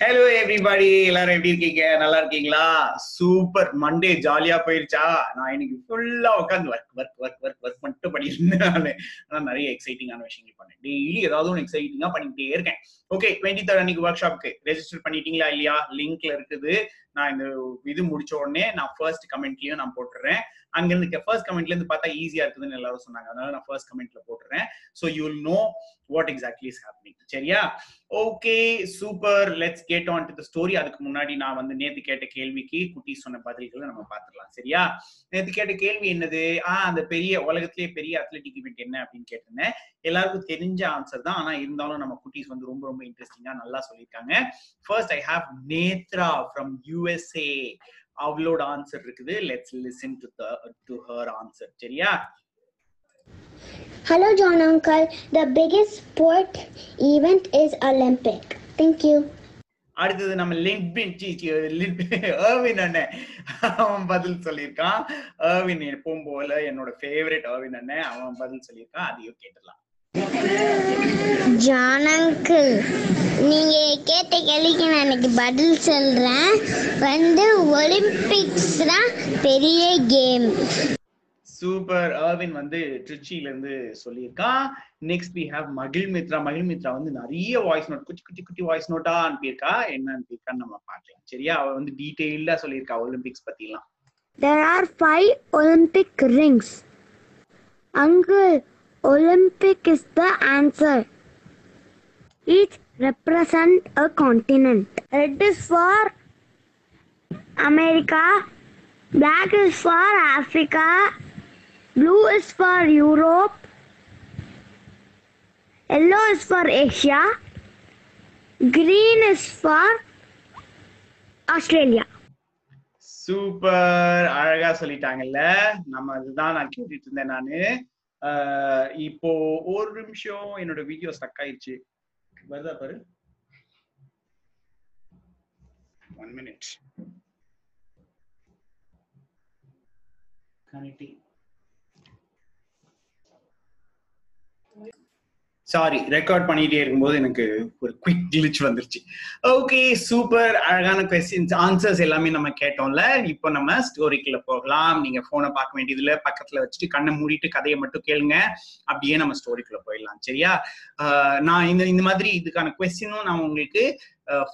Hello everybody எல்லாரும் எப்படி இருக்கீங்க? நல்லா இருக்கீங்களா? சூப்பர் மண்டே ஜாலியா போயிருச்சா? நான் இன்னைக்கு ஃபுல்லா உட்காந்து work work work work work மட்டும் பண்ணியிருந்தேன் ஆனா நிறைய எக்ஸைட்டிங்கான விஷயங்கள் பண்ணேன். டெய்லி ஏதாவது ஒன்று எக்ஸைட்டிங்கா பண்ணிக்கிட்டே இருக்கேன். ஓகே டுவெண்ட்டி தேர்ட் அன்னைக்கு ஒர்க் ஷாப்க்கு ரெஜிஸ்டர் பண்ணிட்டீங்களா இல்லையா? லிங்க்ல இருக்குது. நான் இந்த இது முடிச்ச உடனே நான் ஃபர்ஸ்ட் கமெண்ட்லயும் நான் போட்டுறேன். அங்க இருந்து ஃபர்ஸ்ட் கமெண்ட்ல இருந்து பார்த்தா ஈஸியா இருக்குதுன்னு எல்லாரும் சொன்னாங்க. அதனால நான் ஃபர்ஸ்ட் கமெண்ட்ல போட்டுறேன். So you will know what exactly is happening சரியா? Okay super let's get on to the story அதுக்கு முன்னாடி நான் வந்து நேத்து கேட்ட கேள்விக்கு குட்டி சொன்ன பதில்களை நம்ம பார்த்துடலாம். சரியா? நேத்து கேட்ட கேள்வி என்னது? ஆஹ் அந்த பெரிய உலகத்திலேயே பெரிய அத்லெட்டிக் இவெண்ட் என்ன அப்படின்னு கேட்டிருந்தேன். எல்லாருக்கும் தெரிஞ்ச ஆன்சர் தான். ஆனா இருந்தாலும் நம்ம குட்டீஸ் வந்து ரொம்ப ரொம்ப இன்ட்ரெஸ்டிங்கா நல்லா சொல்லியிருக்காங்க. First I have Nethra from you USA அவளோட ஆன்சர் இருக்குது. Let's listen to to her answer சரியா? Hello, John Uncle. The biggest sport event is Olympic. Thank you. அடுத்தது நம்ம லிட்பின் ஏர்வின் அண்ணன். அவன் பதில் சொல்லியிருக்கான். ஏர்வின் எப்பவும் போல என்னோட ஃபேவரட் ஏர்வின் அண்ணன். அவன் பதில் சொல்லியிருக்கான். அதையும் கேட்டுடலாம். ஜான் அங்கிள் நீங்க கேட்ட கேள்விக்கு நான் எனக்கு பதில் சொல்றேன். வந்து ஒலிம்பிக்ஸ் தான் பெரிய கேம். சூப்பர். ஏர்வின் வந்து ட்ரிச்சில இருந்து சொல்லியிருக்கான். நெக்ஸ்ட் வி ஹேவ் மகிழ் மித்ரா. மகிழ் மித்ரா வந்து நிறைய வாய்ஸ் நோட் குட்டி குட்டி குட்டி வாய்ஸ் நோட்டா அனுப்பியிருக்கா. என்ன அனுப்பியிருக்கான்னு நம்ம பார்க்கலாம். சரியா? அவ வந்து டீடைல்டா சொல்லியிருக்கா ஒலிம்பிக்ஸ் பத்திலாம். There are five Olympic rings. Uncle, Olympic is the answer. Each represent a continent. Red is for America, black is for Africa, blue is for Europe, yellow is for Asia, green is for Australia. Super அழகா சொல்லிட்டாங்கல்ல நம்ம இதுதான் நான் கேட்டுட்டு இருந்தேன் நானு இப்போ ஒரு நிமிஷம் என்னோட வீடியோ ஸ்டக் ஆயிடுச்சு வருதா பாரு? One minute connecting sorry record பண்ணிட்டே இருக்கும்போது எனக்கு ஒரு குவிக் கிளிச் வந்துருச்சு. ஓகே சூப்பர் அழகான கொஸ்டின்ஸ் ஆன்சர்ஸ் எல்லாமே நம்ம கேட்டோம்ல. இப்போ நம்ம ஸ்டோரிக்குள்ள போகலாம். நீங்க போனை பார்க்க வேண்டியதுல பக்கத்துல வச்சுட்டு கண்ணை மூடிட்டு கதையை மட்டும் கேளுங்க. அப்படியே நம்ம ஸ்டோரிக்குள்ள போயிடலாம். சரியா? ஆஹ் நான் இந்த இந்த மாதிரி இதுக்கான கொஸ்டினும் நான் உங்களுக்கு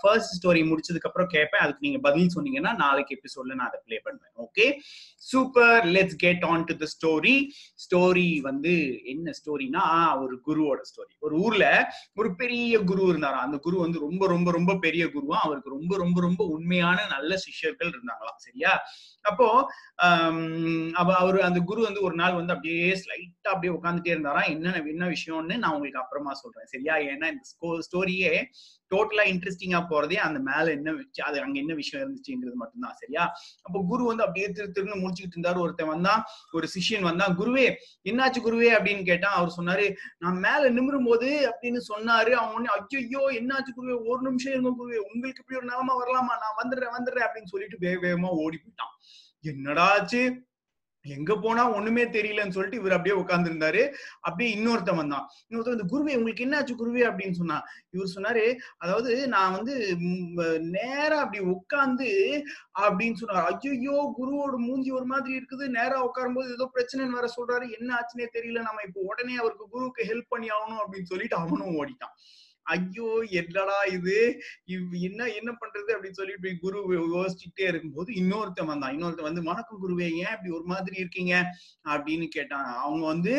ஃபர்ஸ்ட் ஸ்டோரி முடிச்சதுக்கு அப்புறம் கேட்பேன் அதுக்கு நீங்க பதில் சொன்னீங்கன்னா நாளைக்கு எபிசோட்ல நான் அதை ப்ளே பண்ணுவேன். Okay super let's get on to the story story வந்து என்ன ஸ்டோரினா ஒரு குருவோட ஸ்டோரி ஒரு ஊர்ல ஒரு பெரிய குரு இருந்தாராம். அந்த குரு வந்து ரொம்ப ரொம்ப ரொம்ப பெரிய குருவா அவருக்கு ரொம்ப ரொம்ப ரொம்ப உண்மையான நல்ல சிஷ்யர்கள் இருந்தாங்களாம். சரியா? அப்போ ஆஹ் அந்த குரு வந்து ஒரு நாள் வந்து அப்படியே ஸ்லைட்டா அப்படியே உட்காந்துட்டே இருந்தாராம். என்ன என்ன விஷயம்னு நான் உங்களுக்கு அப்புறமா சொல்றேன். சரியா? ஏன்னா இந்த ஸ்டோரியே டோட்டலா இன்ட்ரெஸ்டிங்கா போறதே அந்த மேல என்ன அது அங்க என்ன விஷயம் இருந்துச்சுங்கிறது மட்டும்தான் சரியா? அப்போ குரு வந்து அப்படியே திரு திருன்னு முடிச்சுக்கிட்டு இருந்தாரு. ஒருத்தன் வந்தான் ஒரு சிஷ்யன் வந்தான் குருவே என்னாச்சு குருவே? அப்படின்னு கேட்டான் அவர் சொன்னாரு நான் மேல நிமிரும் போது அப்படின்னு சொன்னாரு. அவன் உடனே ஐயோ என்னாச்சு குருவே? ஒரு நிமிஷம் இருங்க குருவே உங்களுக்கு இப்படி ஒரு நிலமா வரலாமா? நான் வந்துடுறேன் வந்துடுறேன் அப்படின்னு சொல்லிட்டு வேக வேகமா ஓடி போயிட்டான். என்னடா ஆச்சு எங்க போனா ஒண்ணுமே தெரியலன்னு சொல்லிட்டு இவர் அப்படியே உட்கார்ந்துருந்தாரு. அப்படியே இன்னொருத்தன் வந்தான் இன்னொருத்தர் இந்த குருவே உங்களுக்கு என்னாச்சு குருவே? அப்படின்னு சொன்னா இவர் சொன்னாரு அதாவது நான் வந்து நேரா அப்படி உட்கார்ந்து அப்படின்னு சொன்னார். ஐயோ குருவோட மூஞ்சி ஒரு மாதிரி இருக்குது. நேரா உட்காரும் போது ஏதோ பிரச்சனைன்னு வேற சொல்றாரு. என்ன ஆச்சுன்னே தெரியல. நம்ம இப்போ உடனே அவருக்கு குருவுக்கு ஹெல்ப் பண்ணி ஆகணும் அப்படின்னு சொல்லிட்டு அவனும் ஓடிட்டான். ஐயோ என்னடா இது? என்ன என்ன பண்றது அப்படின்னு சொல்லிட்டு குரு யோசிச்சுட்டே இருக்கும்போது இன்னொருத்தன் வந்தான். இன்னொருத்தன் வந்து வணக்கம் குருவே ஏன் இப்படி ஒரு மாதிரி இருக்கீங்க? அப்படின்னு கேட்டான். அவங்க வந்து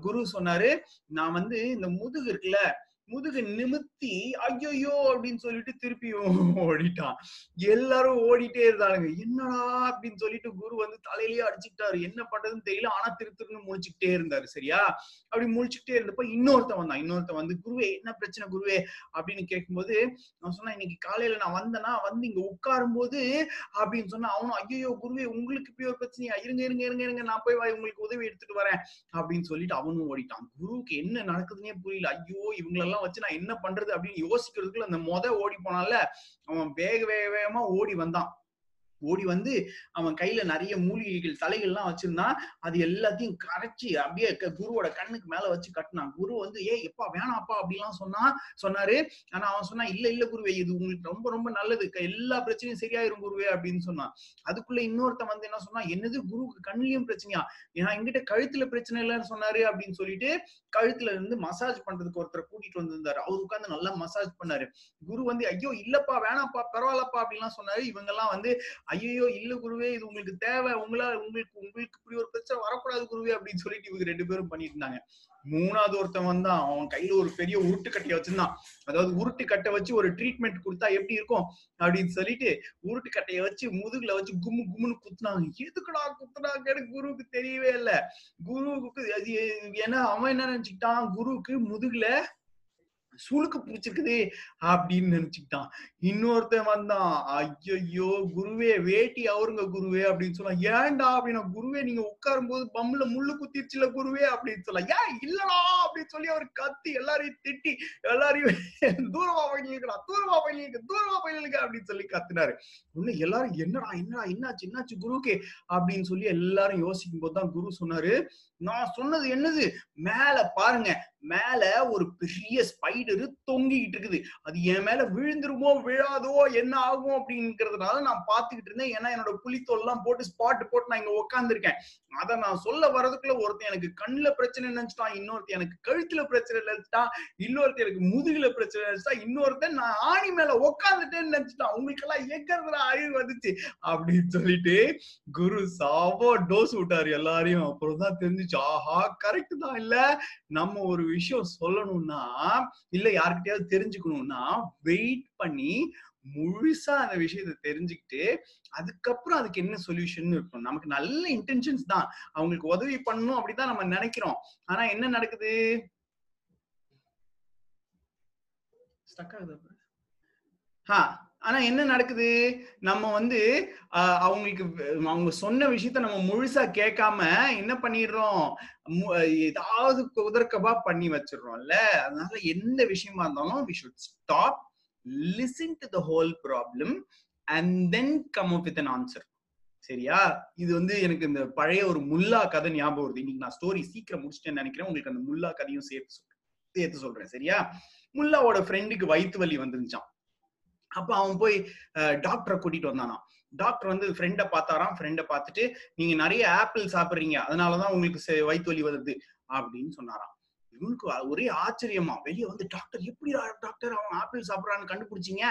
குரு சொன்னாரு நான் வந்து இந்த முதுகு இருக்குல்ல முதுகு நிமித்தி ஐயோயோ அப்படின்னு சொல்லிட்டு திருப்பி ஓடிட்டான். எல்லாரும் ஓடிட்டே இருந்தானுங்க. என்னடா அப்படின்னு சொல்லிட்டு குரு வந்து தலையிலேயே அடிச்சுக்கிட்டாரு. என்ன பண்றதுன்னு தெரியல. ஆனா திரு திருன்னு முழிச்சுக்கிட்டே இருந்தாரு. சரியா? அப்படி முழிச்சுக்கிட்டே இருந்தப்ப இன்னொருத்தன் வந்தான். இன்னொருத்தன் வந்து குருவே என்ன பிரச்சனை குருவே? அப்படின்னு கேட்கும்போது நான் சொன்னேன் இன்னைக்கு காலையில நான் வந்தேன்னா வந்து இங்க உட்காரும் போது அப்படின்னு சொன்னா அவனும் ஐயோ குருவே உங்களுக்கு இப்படி ஒரு பிரச்சனையா? இருங்க இருங்க இருங்க இருங்க. நான் போய் உங்களுக்கு உதவி எடுத்துட்டு வரேன். அப்படின்னு சொல்லிட்டு அவனும் ஓடிட்டான். குருவுக்கு என்ன நடக்குதுன்னே புரியல. ஐயோ இவங்களெல்லாம் வச்சு நான் என்ன பண்றது அப்படின்னு யோசிக்கிறதுக்குள்ள அந்த மொத ஓடி போனால அவன் வேக வேக வேகமா ஓடி வந்தான். ஓடி வந்து அவன் கையில நிறைய மூலிகைகள் தலைகள்லாம் வச்சிருந்தான். அது எல்லாத்தையும் கரைச்சி அப்படியே குருவோட கண்ணுக்கு மேல வச்சு கட்டினான். குரு வந்து ஏ எப்பா வேணாப்பா அப்படிலாம் சொன்னா சொன்னாரு. ஆனா அவன் சொன்னா இல்ல இல்ல குருவே இது உங்களுக்கு ரொம்ப ரொம்ப நல்லது. எல்லா பிரச்சனையும் சரியாயிரும் குருவே அப்படின்னு சொன்னான். அதுக்குள்ள இன்னொருத்தன் வந்து என்ன சொன்னா என்னது குருவுக்கு கண்ணிலையும் பிரச்சனையா? ஏன்னா என்கிட்ட கழுத்துல பிரச்சனை இல்லைன்னு சொன்னாரு அப்படின்னு சொல்லிட்டு கழுத்துல இருந்து மசாஜ் பண்றதுக்கு ஒருத்தர் கூட்டிட்டு வந்திருந்தாரு. அவர் உட்காந்து நல்லா மசாஜ் பண்ணாரு. குரு வந்து ஐயோ இல்லப்பா வேணாப்பா பரவாயில்லப்பா அப்படின்லாம் சொன்னாரு. இவங்க எல்லாம் வந்து ஐயோ இல்ல குருவே இது உங்களுக்கு தேவை. உங்களா உங்களுக்கு உங்களுக்கு இப்படி ஒரு பிரச்சனை வரக்கூடாது குருவே அப்படின்னு சொல்லிட்டு இவங்க ரெண்டு பேரும் பண்ணிட்டு இருந்தாங்க. மூணாவது ஒருத்தன் வந்தான். அவன் கையில ஒரு பெரிய உருட்டு கட்டையை வச்சிருந்தான். அதாவது உருட்டு கட்டை வச்சு ஒரு ட்ரீட்மெண்ட் கொடுத்தா எப்படி இருக்கும்? அப்படின்னு சொல்லிட்டு உருட்டு கட்டையை வச்சு முதுகுல வச்சு கும்மு கும்முன்னு குத்துனாங்க. எதுக்குடா குத்துனாங்கன்னு குருவுக்கு தெரியவே இல்லை. குருவுக்கு அது ஏன்னா அவன் என்ன நினைச்சுக்கிட்டான்? குருவுக்கு முதுகுல சுழுக்கு பிடிச்சிருக்குது அப்படின்னு நினைச்சுக்கிட்டான். இன்னொருத்தன் வந்தான் ஐயோ குருவே வேட்டி அவருங்க குருவே அப்படின்னு சொல்லலாம் ஏன்டா? அப்படின்னா குருவே நீங்க உட்காரும் போது பம்ல முள்ளு குத்திருச்சுல குருவே அப்படின்னு சொல்லலாம் ஏன் இல்லடா அப்படின்னு சொல்லி அவர் கத்தி எல்லாரையும் திட்டி எல்லாரையும் தூரமா பயிலுங்கடா தூரமா பயிலுக்கு தூரமா பயிலுக்கு அப்படின்னு சொல்லி கத்துனாரு. ஒண்ணு எல்லாரும் என்னடா என்னடா என்னாச்சு என்னாச்சு குருவுக்கு? அப்படின்னு சொல்லி எல்லாரும் யோசிக்கும் போது தான் குரு சொன்னாரு. நான் சொன்னது என்னது? மேல பாருங்க மேல ஒரு பெரிய ஸ்பைடரு தொங்கிக்கிட்டு இருக்குது. அது என் மேல விழுந்துருமோ விழாதோ என்ன ஆகும் அப்படிங்கறதுனால நான் பாத்துக்கிட்டு இருந்தேன். ஏன்னா என்னோட புளித்தோல்லாம் எல்லாம் போட்டு ஸ்பாட் போட்டு நான் இங்க உட்காந்துருக்கேன் அதை நான் சொல்ல வர்றதுக்குள்ள ஒருத்தன் எனக்கு கண்ணுல பிரச்சனை நினைச்சிட்டான் இன்னொருத்தன் எனக்கு கழுத்துல பிரச்சனை நினைச்சிட்டான் இன்னொருத்தன் எனக்கு முதுகுல பிரச்சனை நினைச்சிட்டா இன்னொருத்தன் நான் ஆணி மேல உட்காந்துட்டேன்னு நினைச்சிட்டான் உங்களுக்கு எல்லாம் எங்கிறதுல அறிவு வந்துச்சு அப்படின்னு சொல்லிட்டு குரு சாவோ டோஸ் விட்டாரு எல்லாரையும். அப்புறம் தான் தெரிஞ்சுச்சு ஆஹா கரெக்ட் தான் இல்ல. நம்ம ஒரு விஷயம் விஷயம் சொல்லணும்னா இல்ல யாருக்கிட்டயாவது தெரிஞ்சுக்கணும்னா வெயிட் பண்ணி முழுசா அந்த விஷயத்தை தெரிஞ்சுக்கிட்டு அதுக்கப்புறம் அதுக்கு என்ன சொல்யூஷன் இருக்கும் நமக்கு நல்ல இன்டென்ஷன்ஸ் தான். அவங்களுக்கு உதவி பண்ணணும் அப்படிதான் நம்ம நினைக்கிறோம். ஆனா என்ன நடக்குது? ஸ்டக் ஆகுது? ஆனா என்ன நடக்குது? நம்ம வந்து அவங்களுக்கு அவங்க சொன்ன விஷயத்த நம்ம முழுசா கேட்காம என்ன பண்ணிடுறோம்? மு- ஏதாவது குதர்க்கபா பண்ணி வச்சிடுறோம்ல. அதனால எந்த விஷயமா இருந்தாலும் we should stop listen to the whole problem and then come up with an answer சரியா? இது வந்து எனக்கு இந்த பழைய ஒரு முல்லா கதை ஞாபகம் வருது. இன்னைக்கு நான் ஸ்டோரி சீக்கிரம் முடிச்சிட்டேன்னு நினைக்கிறேன். உங்களுக்கு அந்த முல்லா கதையும் சேர்த்து சொல்றேன் சேர்த்து சொல்றேன். சரியா? முல்லாவோட ஃப்ரெண்டுக்கு வயிற்று வலி வந்துருந்துச்சான் அப்ப அவன் போய் டாக்டரை கூட்டிட்டு வந்தானா டாக்டர் வந்து ஃப்ரெண்டை பார்த்தாராம். ஃப்ரெண்டை பார்த்துட்டு நீங்க நிறைய ஆப்பிள் சாப்பிடுறீங்க. அதனாலதான் உங்களுக்கு செ- வலி வருது. அப்படின்னு சொன்னாராம். இவனுக்கு ஒரே ஆச்சரியமா வெளியே வந்து டாக்டர் எப்படி டாக்டர் அவன் ஆப்பிள் சாப்பிட்றான்னு கண்டுபிடிச்சீங்க?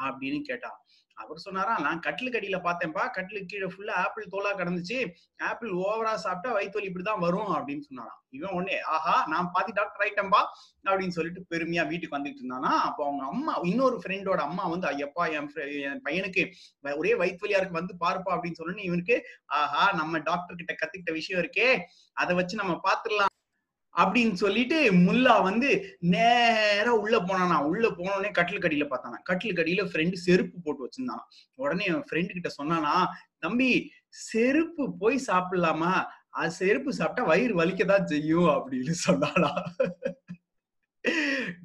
அப்படின்னு கேட்டான் அவர் சொன்னாராம் நான் கட்டிலுக்கு கடியில பார்த்தேன்ப்பா கட்டிலுக்கு கீழே ஃபுல்லா ஆப்பிள் தோலா கிடந்துச்சு. ஆப்பிள் ஓவரா சாப்பிட்டா வயிற்று வலி இப்படிதான் வரும் அப்படின்னு சொன்னாராம். இவன் உடனே ஆஹா நான் பாதி டாக்டர் ஆயிட்டேன்பா அப்படின்னு சொல்லிட்டு பெருமையா வீட்டுக்கு வந்துட்டு இருந்தானா. அப்போ அவங்க அம்மா இன்னொரு ஃப்ரெண்டோட அம்மா வந்து ஐயப்பா என் என் பையனுக்கு ஒரே வயிற்று இருக்கு வந்து பாருப்பா அப்படின்னு சொல்லி இவனுக்கு ஆஹா நம்ம டாக்டர் கிட்ட கத்துக்கிட்ட விஷயம் இருக்கே. அதை வச்சு நம்ம பாத்துடலாம் அப்படின்னு சொல்லிட்டு முல்லா வந்து நேரா உள்ள போனானா உள்ள போனோடனே கட்டில் கடியில பார்த்தானா. கட்டில் கடியில ஃப்ரெண்டு செருப்பு போட்டு வச்சிருந்தானா. உடனே என் ஃப்ரெண்டு கிட்ட சொன்னானா தம்பி செருப்பு போய் சாப்பிடலாமா? அது செருப்பு சாப்பிட்டா வயிறு வலிக்கதான் செய்யும்? அப்படின்னு சொன்னானா.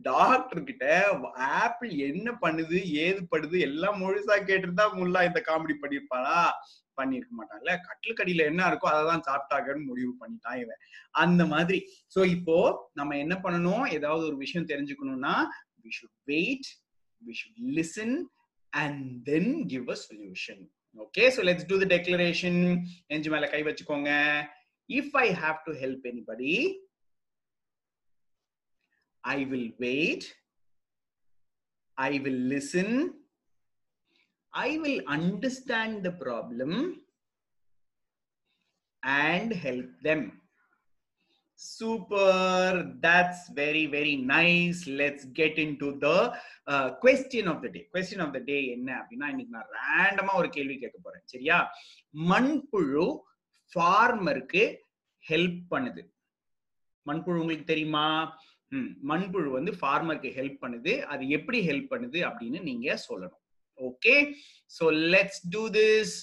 டாக்டர் கிட்ட ஆப்பிள் என்ன பண்ணுது? ஏது படுது? எல்லாம் முழுசா கேட்டுருந்தா முல்லா இந்த காமெடி பண்ணிருப்பானா பண்ணிருக்க மாட்டான்ல கட்டிலுக்கடியில என்ன இருக்கோ அதை தான் சாப்பிட்டாங்கன்னு முடிவு பண்ணிட்டான் இவன் அந்த மாதிரி சோ இப்போ நம்ம என்ன பண்ணணும் ஏதாவது ஒரு விஷயம் தெரிஞ்சுக்கணும்னா we should wait we should listen and then give a solution okay so let's do the declaration நெஞ்சு மேல கை வச்சுக்கோங்க if I have to help anybody I will wait I will listen i will understand the problem and help them. Super. That's very, very nice. Let's get into the uh, question of the day. Question of the day என்ன அப்படின்னா இன்னைக்கு நான் ரேண்டமா ஒரு கேள்வி கேட்க போறேன். சரியா? மண்புழு ஃபார்மருக்கு ஹெல்ப் பண்ணுது. மண்புழு உங்களுக்கு தெரியுமா? மண்புழு வந்து ஃபார்மருக்கு ஹெல்ப் பண்ணுது. அது எப்படி ஹெல்ப் பண்ணுது அப்படின்னு நீங்க சொல்லணும். Okay so let's do this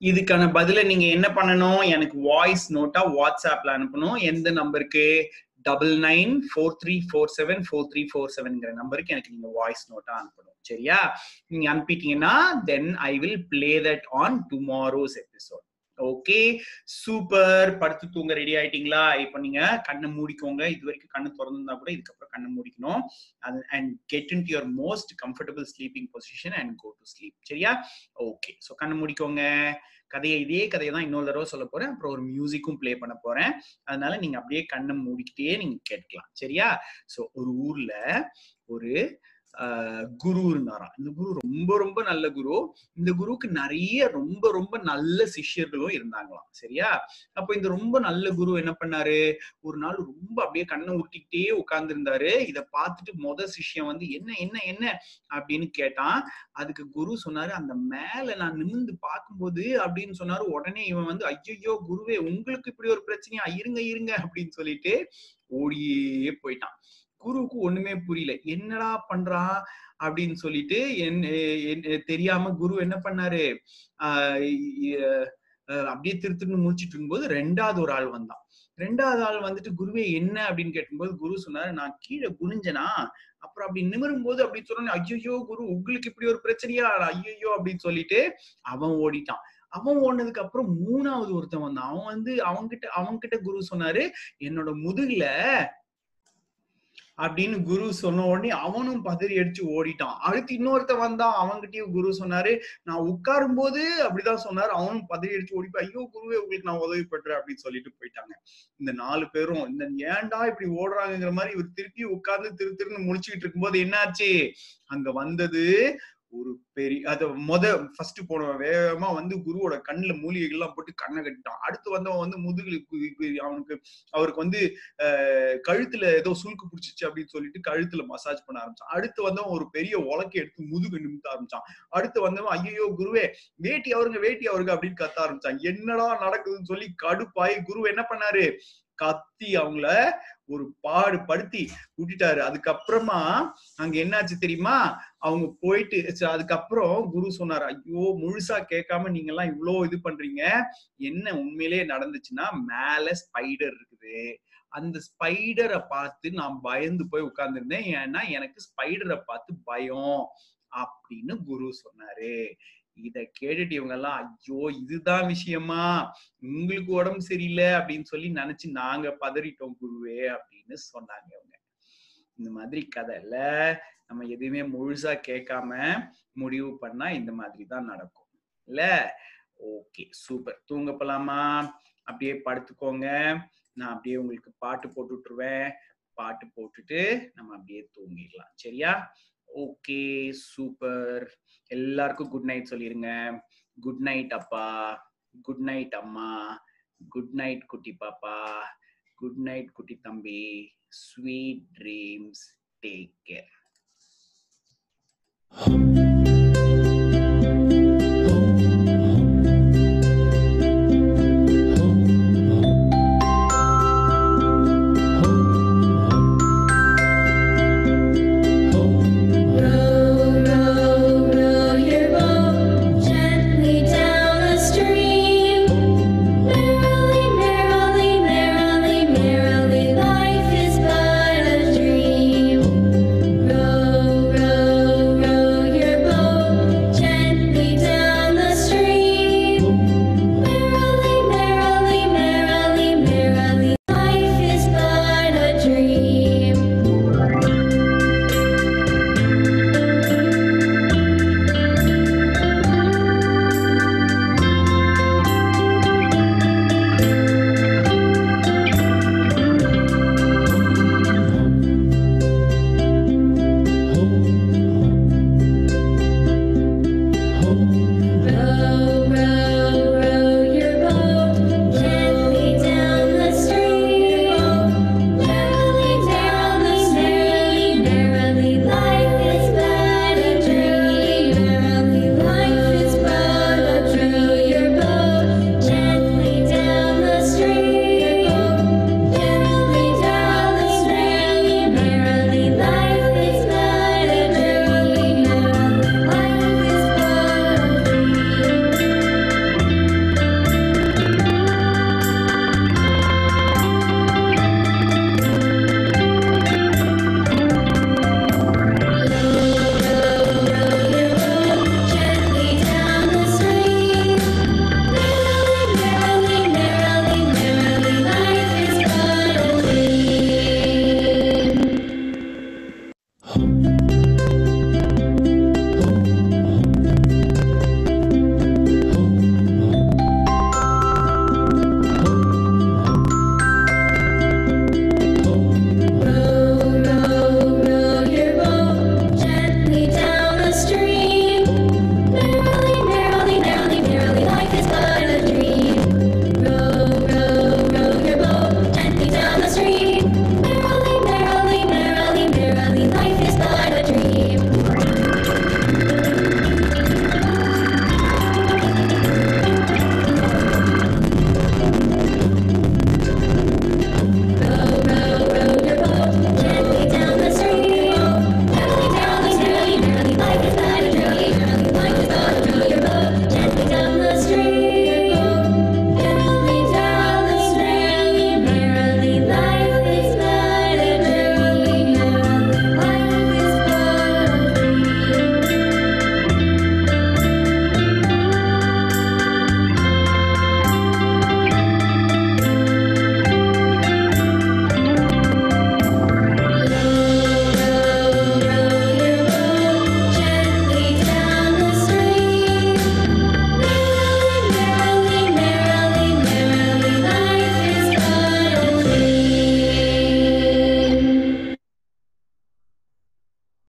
இதுக்கான பதில நீங்க என்ன பண்ணணும்? எனக்கு வாய்ஸ் நோட்டா வாட்ஸ்அப்ல அனுப்பணும். எந்த நம்பருக்கு double nine four three four seven four three four செவன்ங்கிற நம்பருக்கு எனக்கு நீங்க வாய்ஸ் நோட்டா அனுப்பணும். சரியா? நீங்க அனுப்பிட்டீங்கன்னா then I will play that on tomorrow's episode okay super படுத்து தூங்க ரெடி ஆயிட்டீங்களா? இப்போ நீங்க கண்ணை மூடிக்கோங்க. இது வரைக்கும் கண்ணு திறந்துருந்தா கூட இதுக்கப்புறம் கண்ணை மூடிக்கணும். And get in your most comfortable sleeping position and go to sleep சரியா? ஓகே ஸோ கண்ணை மூடிக்கோங்க. கதையை இதே கதையை தான் இன்னொரு தடவை சொல்ல போறேன். அப்புறம் ஒரு மியூசிக்கும் ப்ளே பண்ண போறேன். அதனால நீங்க அப்படியே கண்ணை மூடிக்கிட்டே நீங்க கேட்கலாம் சரியா? ஸோ ஒரு ஊர்ல ஒரு குரு இருந்தாராம் இந்த குரு ரொம்ப ரொம்ப நல்ல குரு. இந்த குருவுக்கு நிறைய ரொம்ப ரொம்ப நல்ல சிஷ்யர்களும் இருந்தாங்களாம். சரியா? அப்ப இந்த ரொம்ப நல்ல குரு என்ன பண்ணாரு? ஒரு நாள் ரொம்ப அப்படியே கண்ணை ஊட்டிக்கிட்டே உட்கார்ந்து இருந்தாரு இதை பார்த்துட்டு மொத சிஷ்யம் வந்து என்ன என்ன என்ன? அப்படின்னு கேட்டான். அதுக்கு குரு சொன்னாரு அந்த மேல நான் நிமிந்து பார்க்கும்போது அப்படின்னு சொன்னாரு. உடனே இவன் வந்து ஐயோ குருவே உங்களுக்கு இப்படி ஒரு பிரச்சனையா? இருங்க இருங்க அப்படின்னு சொல்லிட்டு ஓடியே போயிட்டான். குருவுக்கு ஒண்ணுமே புரியல. என்னடா பண்றான் அப்படின்னு சொல்லிட்டு என் தெரியாம குரு என்ன பண்ணாரு? ஆஹ் அப்படியே திருத்துன்னு முடிச்சிட்டு இருக்கும்போது ரெண்டாவது ஒரு ஆள் வந்தான். ரெண்டாவது ஆள் வந்துட்டு குருவே என்ன? அப்படின்னு கேட்கும்போது குரு சொன்னாரு நான் கீழே குனிஞ்சனா? அப்புறம் அப்படி நிமிரும் போது அப்படி சொன்ன ஐயோ குரு உங்களுக்கு இப்படி ஒரு பிரச்சனையா? ஐயோ அப்படின்னு சொல்லிட்டு அவன் ஓடிட்டான். அவன் ஓடினதுக்கு அப்புறம் மூணாவது ஒருத்தன் வந்தான். அவன் வந்து அவன்கிட்ட அவன்கிட்ட குரு சொன்னாரு என்னோட முதுகுல அப்படின்னு குரு சொன்ன உடனே அவனும் பதறி அடிச்சு ஓடிட்டான். அடுத்து இன்னொருத்த வந்தான். அவன்கிட்டயும் குரு சொன்னாரு நான் உட்காரும் போது அப்படிதான் சொன்னாரு. அவனும் பதறி அடிச்சு ஓடி ஐயோ குருவே உங்களுக்கு நான் உதவி பண்றேன் அப்படின்னு சொல்லிட்டு போயிட்டாங்க. இந்த நாலு பேரும் இந்த ஏன்டா இப்படி ஓடுறாங்கிற மாதிரி இவர் திருப்பி உட்கார்ந்து திரு திருன்னு முடிச்சுக்கிட்டு இருக்கும்போது என்னாச்சு? அங்க வந்தது ஒரு பெரிய அத முத ஃபர்ஸ்ட் போனவன் வேகமா வந்து குருவோட கண்ணுல மூலிகைகள் எல்லாம் போட்டு கண்ணை கட்டிட்டான். அடுத்து வந்தவன் வந்து முதுகுல அவனுக்கு அவருக்கு வந்து கழுத்துல ஏதோ சுழுக்கு பிடிச்சிச்சு அப்படின்னு சொல்லிட்டு கழுத்துல மசாஜ் பண்ண ஆரம்பிச்சான். அடுத்து வந்தவன் ஒரு பெரிய உலக்கை எடுத்து முதுகு நிமித்த ஆரம்பிச்சான். அடுத்து வந்தவன் ஐயோ குருவே வேட்டி அவருங்க வேட்டி அவருங்க அப்படின்னு கத்த ஆரம்பிச்சான். என்னடா நடக்குதுன்னு சொல்லி கடுப்பாயி குரு என்ன பண்ணாரு? கத்தி அவங்கள ஒரு பாடு படுத்தி விட்டுட்டாரு அதுக்கப்புறமா அங்க என்னாச்சு தெரியுமா? அவங்க போயிட்டு அதுக்கப்புறம் அப்புறம் குரு சொன்னார் ஐயோ முழுசா கேட்காம நீங்க எல்லாம் இவ்வளவு இது பண்றீங்க. என்ன உண்மையிலேயே நடந்துச்சுன்னா மேல ஸ்பைடர் இருக்குது. அந்த ஸ்பைடரை பார்த்து நான் பயந்து போய் உட்கார்ந்துருந்தேன். ஏன்னா எனக்கு ஸ்பைடரை பார்த்து பயம் அப்படின்னு குரு சொன்னாரு. இத கேட்டுட்டு இவங்க எல்லாம் ஐயோ இதுதான் விஷயமா? உங்களுக்கு உடம்பு சரியில்லை அப்படின்னு சொல்லி நினைச்சு நாங்க பதறிட்டோம் குருவே அப்படின்னு சொன்னாங்க இவங்க. இந்த மாதிரி கதையில நம்ம எதுவுமே முழுசா கேட்காம முடிவு பண்ணா இந்த மாதிரி தான் நடக்கும். இல்ல? Okay super. தூங்க போலாமா? அப்படியே படுத்துக்கோங்க. நான் அப்படியே உங்களுக்கு பாட்டு போட்டு விட்டுருவேன். பாட்டு போட்டுட்டு நம்ம அப்படியே தூங்கிடலாம். சரியா? Okay super. எல்லாருக்கும் குட் நைட் சொல்லிருங்க. குட் நைட் அப்பா. குட் நைட் அம்மா. குட் நைட் குட்டி பாப்பா. குட் நைட் குட்டி தம்பி ஸ்வீட் ட்ரீம்ஸ் டேக் கேர்